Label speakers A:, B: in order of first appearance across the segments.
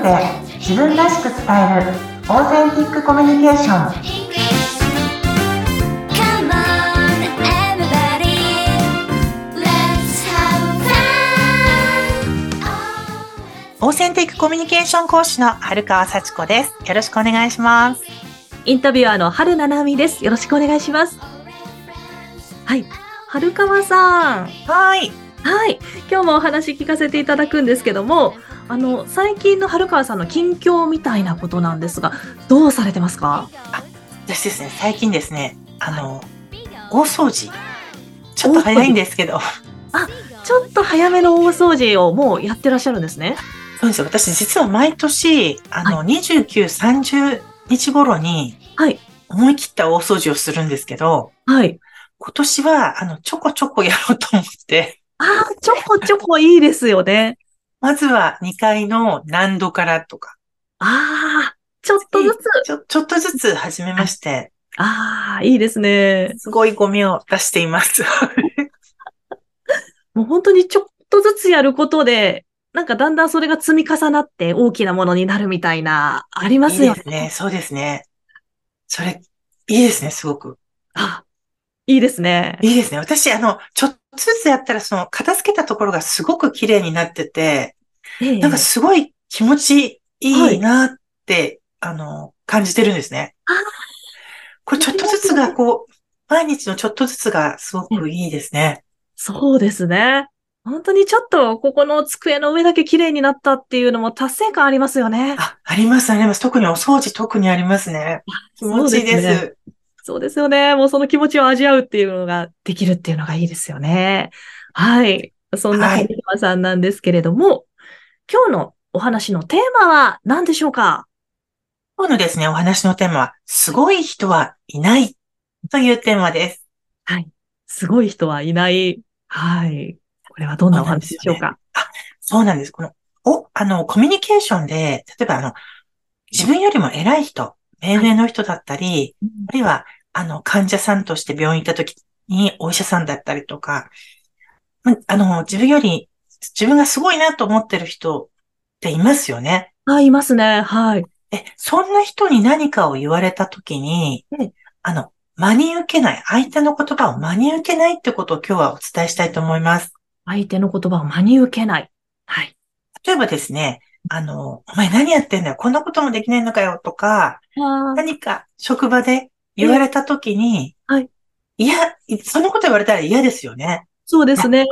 A: ドで自分らしく伝えるオーセンティックコミュニケーション.
B: オーセンティックコミュニケーション講師の春川幸子です。よろしくお願いします。
C: インタビュアーの春菜奈美です。よろしくお願いします。はい。春川さん。
B: はい。
C: はい。今日もお話聞かせていただくんですけども、あの、最近の春川さんの近況みたいなことなんですが、どうされてますか？
B: 私ですね、最近ですね、あの、大掃除。ちょっと早いんですけど、
C: ちょっと早めの大掃除をもうやってらっしゃるんですね。
B: そうですよ。私実は毎年、あの、29、30日頃に
C: はい。
B: 思い切った大掃除をするんですけど、
C: はい。
B: 今年は、あの、ちょこちょこやろうと思って、
C: ああ、ちょこちょこいいですよね。
B: まずは2階の難度からとか、
C: ああ、ちょっとずつ。
B: ちょ、ちょっとずつ始めまして、
C: ああ、いいですね。
B: すごいゴミを出しています。
C: もう本当にちょっとずつやることで、なんかだんだんそれが積み重なって大きなものになるみたいな、ありますよ
B: いいですね。そうですね。それ、いいですね、すごく。
C: あ、いいですね。
B: いいですね。私、あの、ちょっとずつやったら、その、片付けたところがすごく綺麗になってて、
C: ええ
B: なんかすごい気持ちいいなって、あの、感じてるんですね。これちょっとずつが、こう、毎日のちょっとずつがすごくいいですね。
C: そうですね。本当にちょっとここの机の上だけ綺麗になったっていうのも達成感ありますよね。
B: あ、あります、あります。特にお掃除特にありますね。気持ちいいです。
C: そうですよね。もうその気持ちを味わうっていうのができるっていうのがいいですよね。はい。そんな
B: はい
C: 春川さんなんですけれども、今日のお話のテーマは何でしょうか？
B: 今日のですね、お話のテーマは、すごい人はいないというテーマです。
C: はい。すごい人はいない。はい。これはどんなお話でしょうか？
B: そうなんです。この、お、あの、コミュニケーションで、例えばあの、自分よりも偉い人、命名の人だったり、あるいは、あの、患者さんとして病院行った時にお医者さんだったりとか、まあの、自分より、自分がすごいなと思ってる人っていますよね。
C: あ、いますね。はい。
B: え、そんな人に何かを言われた時に
C: ええ、
B: あの、真に受けない、相手の言葉を真に受けないってことを今日はお伝えしたいと思います。
C: 相手の言葉を真に受けない。はい。
B: 例えばですね、あの、お前何やってんだよ、こんなこともできないのかよとか、
C: あ
B: 何か職場で言われたときに、
C: はい。
B: いや、そんなこと言われたら嫌ですよね。
C: そうですね。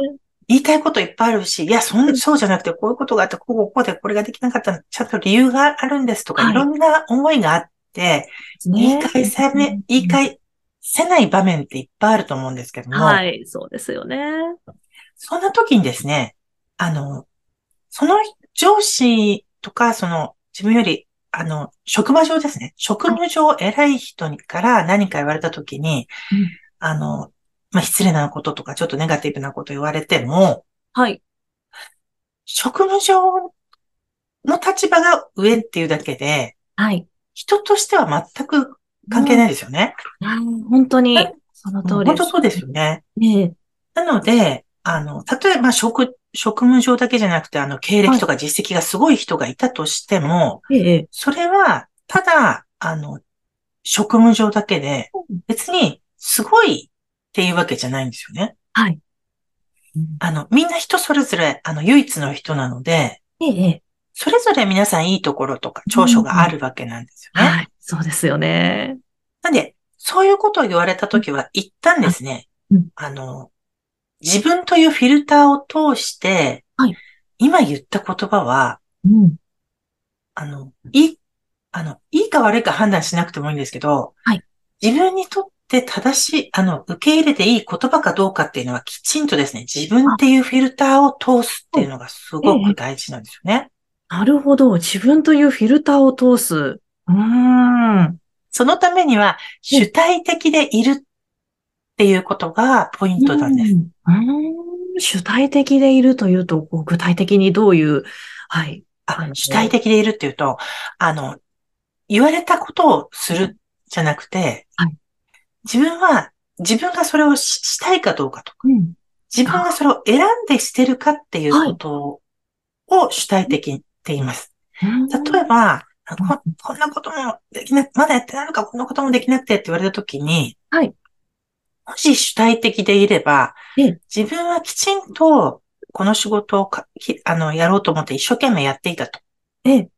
B: 言いたいこといっぱいあるし、いや、そん、そうじゃなくて、こういうことがあって、こう、こうでこれができなかったの、ちゃんと理由があるんですとか、
C: はい
B: いろんな思いがあって、言い返せね、言い返せない場面っていっぱいあると思うんですけども、
C: はい、そうですよね。
B: そんな時にですね、あの、その上司とか、その自分より、あの、職場上ですね。職務上偉い人にから何か言われた時に、
C: うん
B: あの、まあ、失礼なこととか、ちょっとネガティブなこと言われても、
C: はい。
B: 職務上の立場が上っていうだけで、
C: はい。
B: 人としては全く関係ないですよね。
C: うん本当に
B: はい、
C: その
B: うん
C: 通りです。
B: 本当そうですよね。
C: ね
B: なので、あの、例えば職、職務上だけじゃなくて、あの、経歴とか実績がすごい人がいたとしても、
C: えええ、
B: それは、ただ、あの、職務上だけで、別に、すごいっていうわけじゃないんですよね。
C: はい。
B: あの、みんな人それぞれ、あの、唯一の人なので、それぞれ皆さんいいところとか長所があるわけなんですよね。
C: はい。そうですよね。
B: なんで、そういうことを言われたときは、一旦ですね、
C: うん
B: あの、自分というフィルターを通して、
C: はい
B: 今言った言葉は、
C: うん。
B: あの、いい、あの、いいか悪いか判断しなくてもいいんですけど、
C: はい
B: 自分にとって正しい、あの、受け入れていい言葉かどうかっていうのはきちんとですね、自分っていうフィルターを通すっていうのがすごく大事なんですよね。
C: なるほど。自分というフィルターを通す。うーん。
B: そのためには、主体的でいるっていうことがポイントなんです。
C: 主体的でいるというと、こう具体的にどういう、はい。
B: あ主体的でいるっていうと、あの、言われたことをするじゃなくて、
C: はい
B: 自分は、自分がそれをししたいかどうかとか、
C: うん。
B: 自分がそれを選んでしてるかっていうことを主体的って言います。例えば、ここんなこともできなく、まだやってないのか、こんなこともできなくてって言われたときに、
C: はい。
B: もし主体的でいれば
C: ええ、
B: 自分はきちんとこの仕事をかきあのやろうと思って一生懸命やっていたと。
C: ええ。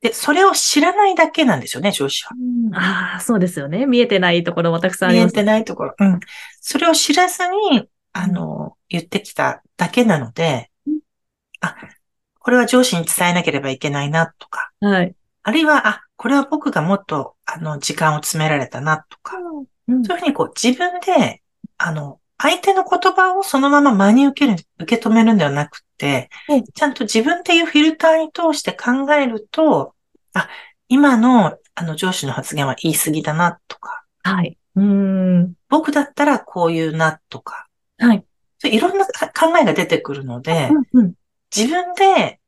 B: で、それを知らないだけなんですよね、上司は。
C: ああ、そうですよね。見えてないところもたくさんあります。
B: 見えてないところ。うん。それを知らずに、あの、言ってきただけなので
C: うん、
B: あ、これは上司に伝えなければいけないなとか、
C: はい。
B: あるいは、あ、これは僕がもっと、あの、時間を詰められたなとか、
C: うん
B: そういうふうにこう自分で、あの、相手の言葉をそのまま真に受ける、受け止めるんではなくて
C: ええ、
B: ちゃんと自分っていうフィルターに通して考えると、あ、今のあの上司の発言は言い過ぎだなとか、
C: はい。うーん。
B: 僕だったらこういうなとか、
C: はい。
B: そういろんな考えが出てくるので、
C: うんうん。
B: 自分で、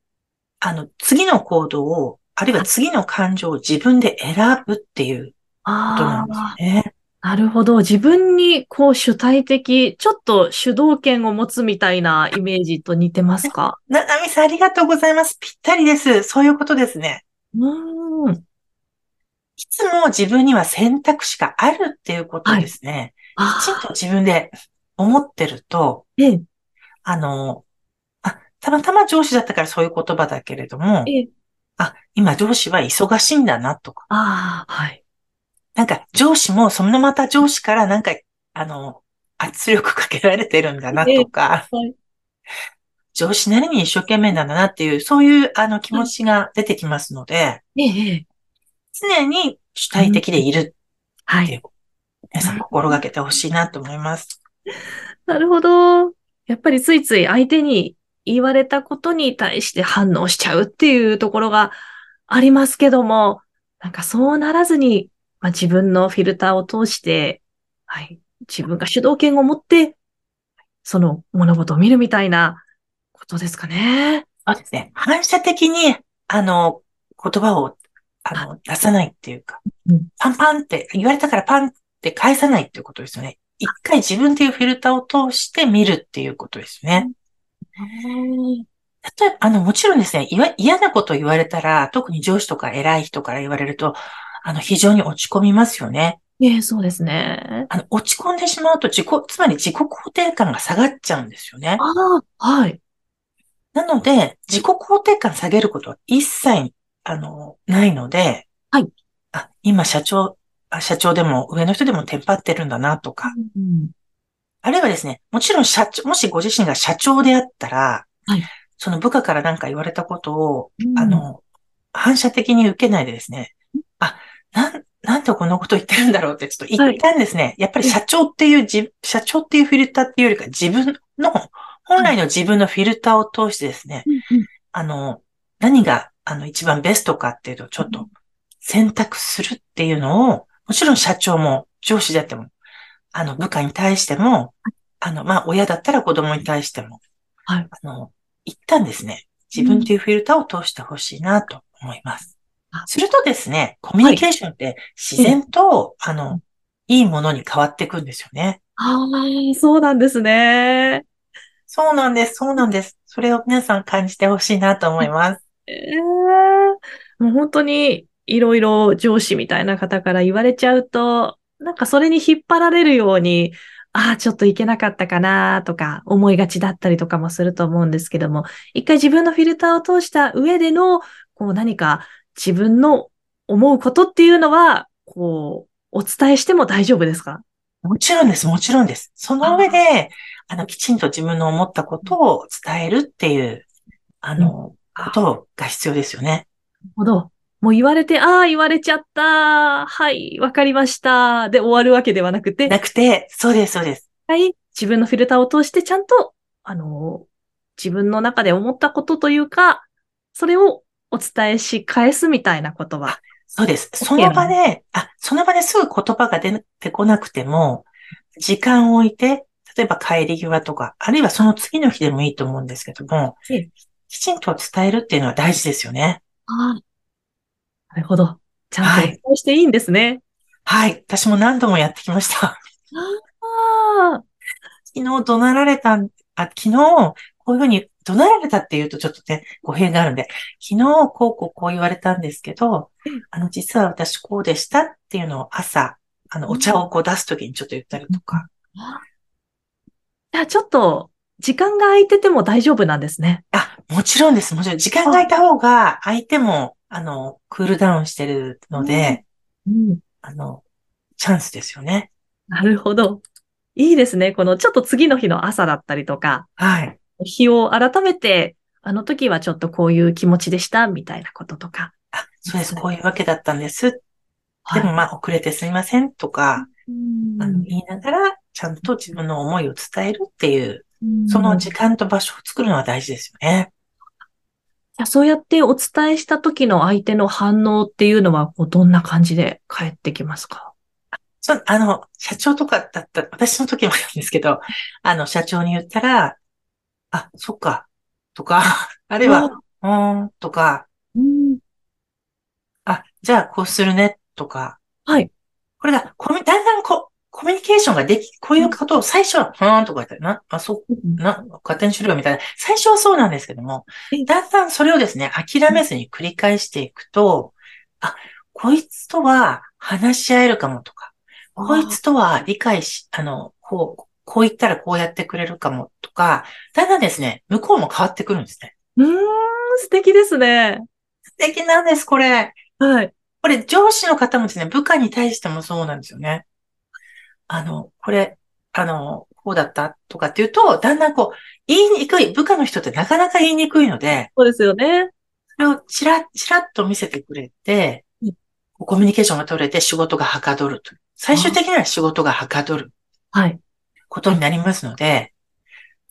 B: あの、次の行動を、あるいは次の感情を自分で選ぶっていうことな
C: あ
B: んですね。
C: なるほど。自分にこう主体的、ちょっと主導権を持つみたいなイメージと似てますか？
B: ななみさんありがとうございます。ぴったりです。そういうことですね。
C: うーん。
B: いつも自分には選択肢があるっていうことですね。
C: あ
B: きちんと自分で思ってると、
C: ええ、
B: あの、あ、たまたま上司だったからそういう言葉だけれども、
C: ええ。
B: あ、今上司は忙しいんだなとか、
C: ああ、はい。
B: なんか上司もそのまた上司からなんか、あの、圧力かけられてるんだなとか、
C: はい
B: 上司なりに一生懸命なんだなっていう、そういうあの気持ちが出てきますので、
C: ええ、ええ。
B: 常に主体的でいる
C: はい。
B: っていう、皆さん心がけてほしいなと思います。
C: なるほど。やっぱりついつい相手に言われたことに対して反応しちゃうっていうところがありますけども、なんかそうならずに、まあ、自分のフィルターを通して、はい、自分が主導権を持って、その物事を見るみたいなことですかね。
B: そうですね。反射的に、あの、言葉を、あの、出さないっていうか
C: うん、
B: パンパンって、言われたからパンって返さないっていうことですよね。一回自分っていうフィルターを通して見るっていうことですね。例えば、あの、もちろんですね、嫌なことを言われたら、特に上司とか偉い人から言われると、あの、非常に落ち込みますよね。
C: ええ、そうですね。
B: あの、落ち込んでしまうと自己、つまり自己肯定感が下がっちゃうんですよね。
C: ああ、はい。
B: なので、自己肯定感下げることは一切、あの、ないので、
C: はい。
B: あ、今社長、あ社長でも上の人でもテンパってるんだなとか、
C: うん
B: あるいはですね、もちろん社長、もしご自身が社長であったら、
C: はい
B: その部下から何か言われたことを、
C: うん
B: あの、反射的に受けないでですね、あ、なん、なんでこんなこと言ってるんだろうってちょっと一旦ですね、やっぱり社長っていうじ、社長っていうフィルターっていうよりか自分の、本来の自分のフィルターを通してですね、あの、何が、あの、一番ベストかっていうと、ちょっと選択するっていうのを、もちろん社長も上司であっても、あの、部下に対しても、あの、まあ、親だったら子供に対しても、
C: はい。
B: あの、一旦ですね、自分っていうフィルターを通してほしいなと思います。
C: あ。
B: するとですね、コミュニケーションって自然と、あの、いいものに変わっていくんですよね。
C: ああ、そうなんですね。
B: そうなんです、そうなんです。それを皆さん感じてほしいなと思います。
C: ええもう本当にいろいろ上司みたいな方から言われちゃうと、なんかそれに引っ張られるように、ああ、ちょっといけなかったかなとか思いがちだったりとかもすると思うんですけども、一回自分のフィルターを通した上での、こう何か自分の思うことっていうのは、こう、お伝えしても大丈夫ですか？
B: もちろんです、もちろんです。その上で、あの、きちんと自分の思ったことを伝えるっていう、あの、ことが必要ですよね。
C: なるほど。もう言われて、ああ、言われちゃった。はい、わかりました。で終わるわけではなくて、
B: なくて、そうです、そうです。
C: はい、自分のフィルターを通してちゃんと、あの、自分の中で思ったことというか、それをお伝えし返すみたいなことは。
B: そうです。その場で、あ、その場ですぐ言葉が出てこなくても、時間を置いて、例えば帰り際とか、あるいはその次の日でもいいと思うんですけども
C: ええ、
B: きちんと伝えるっていうのは大事ですよね。
C: ああ。なるほど。ちゃんと伝えしていいんですね。
B: はい。私も何度もやってきました。
C: ああ。
B: 昨日怒鳴られたん、あ、昨日、こういうふうに怒鳴られたっていうとちょっとね、語弊があるんで、昨日こうこうこう言われたんですけど、あの、実は私こうでしたっていうのを朝、あの、お茶をこう出すときにちょっと言ったりとか。
C: じゃあちょっと、時間が空いてても大丈夫なんですね。
B: あ、もちろんです。もちろん。時間が空いた方が、相手も、あの、クールダウンしてるので、
C: うん。
B: あの、チャンスですよね。
C: なるほど。いいですね。このちょっと次の日の朝だったりとか、
B: はい。
C: 日を改めて、あの時はちょっとこういう気持ちでした、みたいなこととか。
B: あ、そうです。こういうわけだったんです。
C: はい
B: でもまあ、遅れてすみませんとか、
C: うん
B: あの言いながら、ちゃんと自分の思いを伝えるっていう、その時間と場所を作るのは大事ですよね。
C: じゃあそうやってお伝えした時の相手の反応っていうのは、こうどんな感じで返ってきますか？
B: そう、あの、社長とかだったら、私の時もなんですけど、あの、社長に言ったら、あ、そっか、とか、あるいは、う。ーん、とか、
C: うん。
B: あ、じゃあこうするね、とか。
C: はい。
B: これが、コミ、だんだんこコミュニケーションができ、こういうことを最初は、ふーんとか言ったら、な、あ、そう、な、勝手にしろよみたいな。最初はそうなんですけども
C: え、
B: だんだんそれをですね、諦めずに繰り返していくと、あ、こいつとは話し合えるかもとか、こいつとは理解し、あの、こう、こう言ったらこうやってくれるかもとか、だんだんですね、向こうも変わってくるんですね。
C: うーん、素敵ですね。
B: 素敵なんです、これ。
C: はい。
B: これ上司の方もですね、部下に対してもそうなんですよね。あの、これ、あの、こうだったとかっていうと、だんだんこう、言いにくい、部下の人ってなかなか言いにくいので、
C: そうですよね。
B: それをチラッ、チラッと見せてくれて
C: うん、
B: コミュニケーションが取れて仕事がはかどると。最終的には仕事がはかどる
C: はい。
B: ことになりますので、
C: はい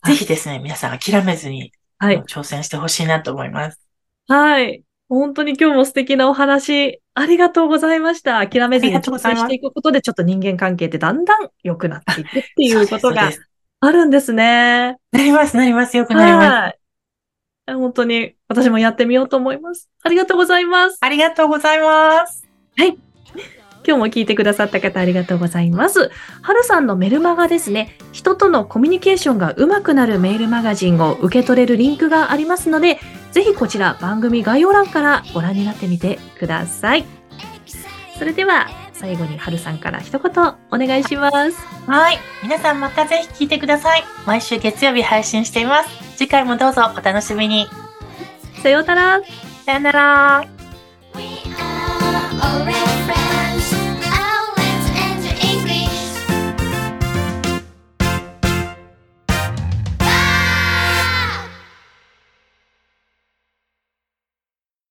B: ぜひですね、皆さん諦めずに、
C: はい。
B: 挑戦してほしいなと思います。
C: はい。本当に今日も素敵なお話、ありがとうございました。諦めずに挑戦していくことで、ちょっと人間関係ってだんだん良くなっていくっていうことがあるんですね。
B: なります、なります。よくなります。
C: はい。本当に私もやってみようと思います。ありがとうございます。
B: ありがとうございます。
C: 今日も聞いてくださった方ありがとうございます。はるさんのメルマガですね、人とのコミュニケーションが上手くなるメールマガジンを受け取れるリンクがありますので、ぜひこちら番組概要欄からご覧になってみてください。それでは最後にはるさんから一言お願いします。
B: はい。皆さんまたぜひ聞いてください。毎週月曜日配信しています。次回もどうぞお楽しみに。
C: さようなら。
B: さよなら。